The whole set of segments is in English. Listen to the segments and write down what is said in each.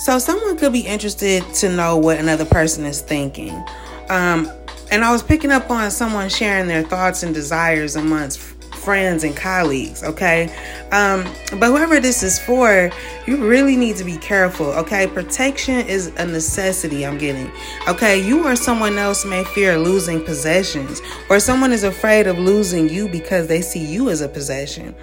So someone could be interested to know what another person is thinking. Um, and I was picking up on someone sharing their thoughts and desires amongst friends and colleagues, okay? Um, but whoever this is for, you really need to be careful, okay? Protection is a necessity, I'm getting, okay? You or someone else may fear losing possessions, or someone is afraid of losing you because they see you as a possession.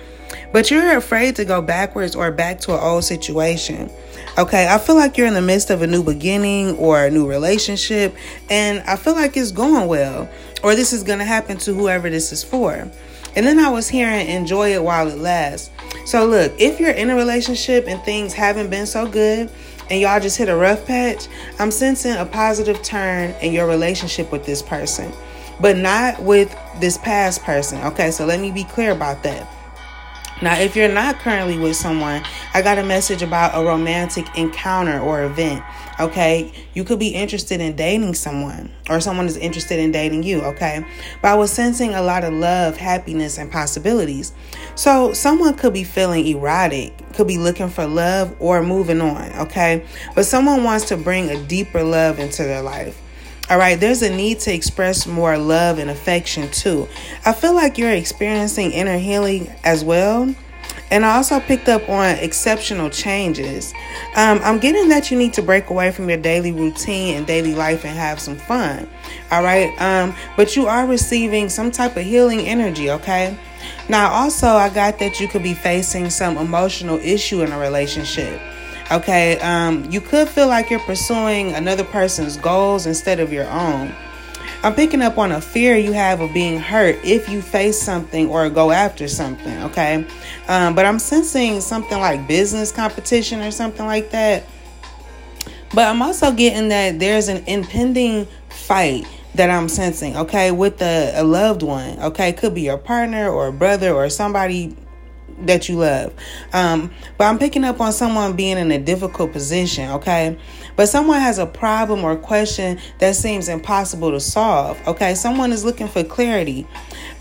But you're afraid to go backwards or back to an old situation. Okay, I feel like you're in the midst of a new beginning or a new relationship, and I feel like it's going well, or this is going to happen to whoever this is for. And then I was hearing enjoy it while it lasts. So, look, if you're in a relationship and things haven't been so good, and y'all just hit a rough patch, I'm sensing a positive turn in your relationship with this person, but not with this past person. Okay, so let me be clear about that. Now, if you're not currently with someone, I got a message about a romantic encounter or event. Okay, you could be interested in dating someone, or someone is interested in dating you. Okay, but I was sensing a lot of love, happiness, and possibilities. So, someone could be feeling erotic, could be looking for love, or moving on. Okay, but someone wants to bring a deeper love into their life. All right, there's a need to express more love and affection too. I feel like you're experiencing inner healing as well. And I also picked up on exceptional changes. Um, I'm getting that you need to break away from your daily routine and daily life and have some fun. All right. Um, but you are receiving some type of healing energy. Okay. Now, also, I got that you could be facing some emotional issue in a relationship. Okay, um, you could feel like you're pursuing another person's goals instead of your own. I'm picking up on a fear you have of being hurt if you face something or go after something, okay? Um, but I'm sensing something like business competition or something like that. But I'm also getting that there's an impending fight that I'm sensing, okay, with a, a loved one, okay? Could be your partner or a brother or somebody that you love. Um, but I'm picking up on someone being in a difficult position, okay? But someone has a problem or question that seems impossible to solve, okay? Someone is looking for clarity.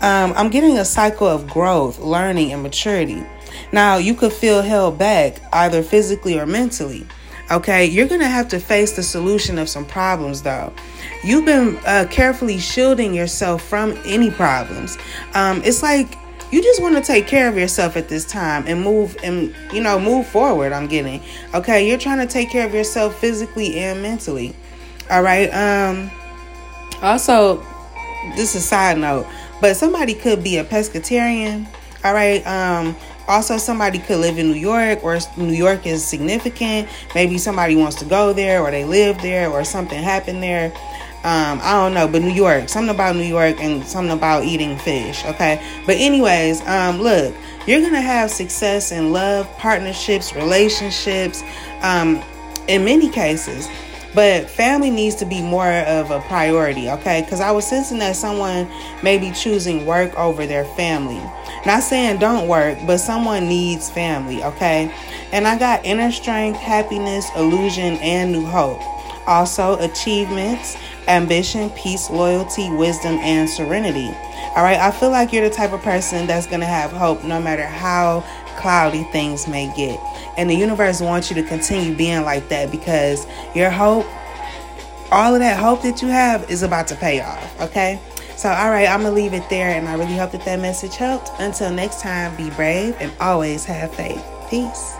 Um, I'm getting a cycle of growth, learning, and maturity. Now, you could feel held back either physically or mentally. Okay, you're gonna have to face the solution of some problems though. You've been uh, carefully shielding yourself from any problems. Um, it's like you just want to take care of yourself at this time and move and you know move forward i'm getting. Okay you're trying to take care of yourself physically and mentally. All right um also this is a side note but somebody could be a pescatarian. All right um also somebody could live in new york or new york is significant. Maybe somebody wants to go there or they live there or something happened there um, I don't know, but New York, something about New York and something about eating fish, okay? But, anyways, um, look, you're gonna have success in love, partnerships, relationships, um, in many cases. But family needs to be more of a priority, okay? Because I was sensing that someone may be choosing work over their family. Not saying don't work, but someone needs family, okay? And I got inner strength, happiness, illusion, and new hope. Also, achievements, ambition, peace, loyalty, wisdom, and serenity. All right, I feel like you're the type of person that's going to have hope no matter how cloudy things may get. And the universe wants you to continue being like that because your hope, all of that hope that you have, is about to pay off. Okay. So, all right, I'm going to leave it there. And I really hope that that message helped. Until next time, be brave and always have faith. Peace.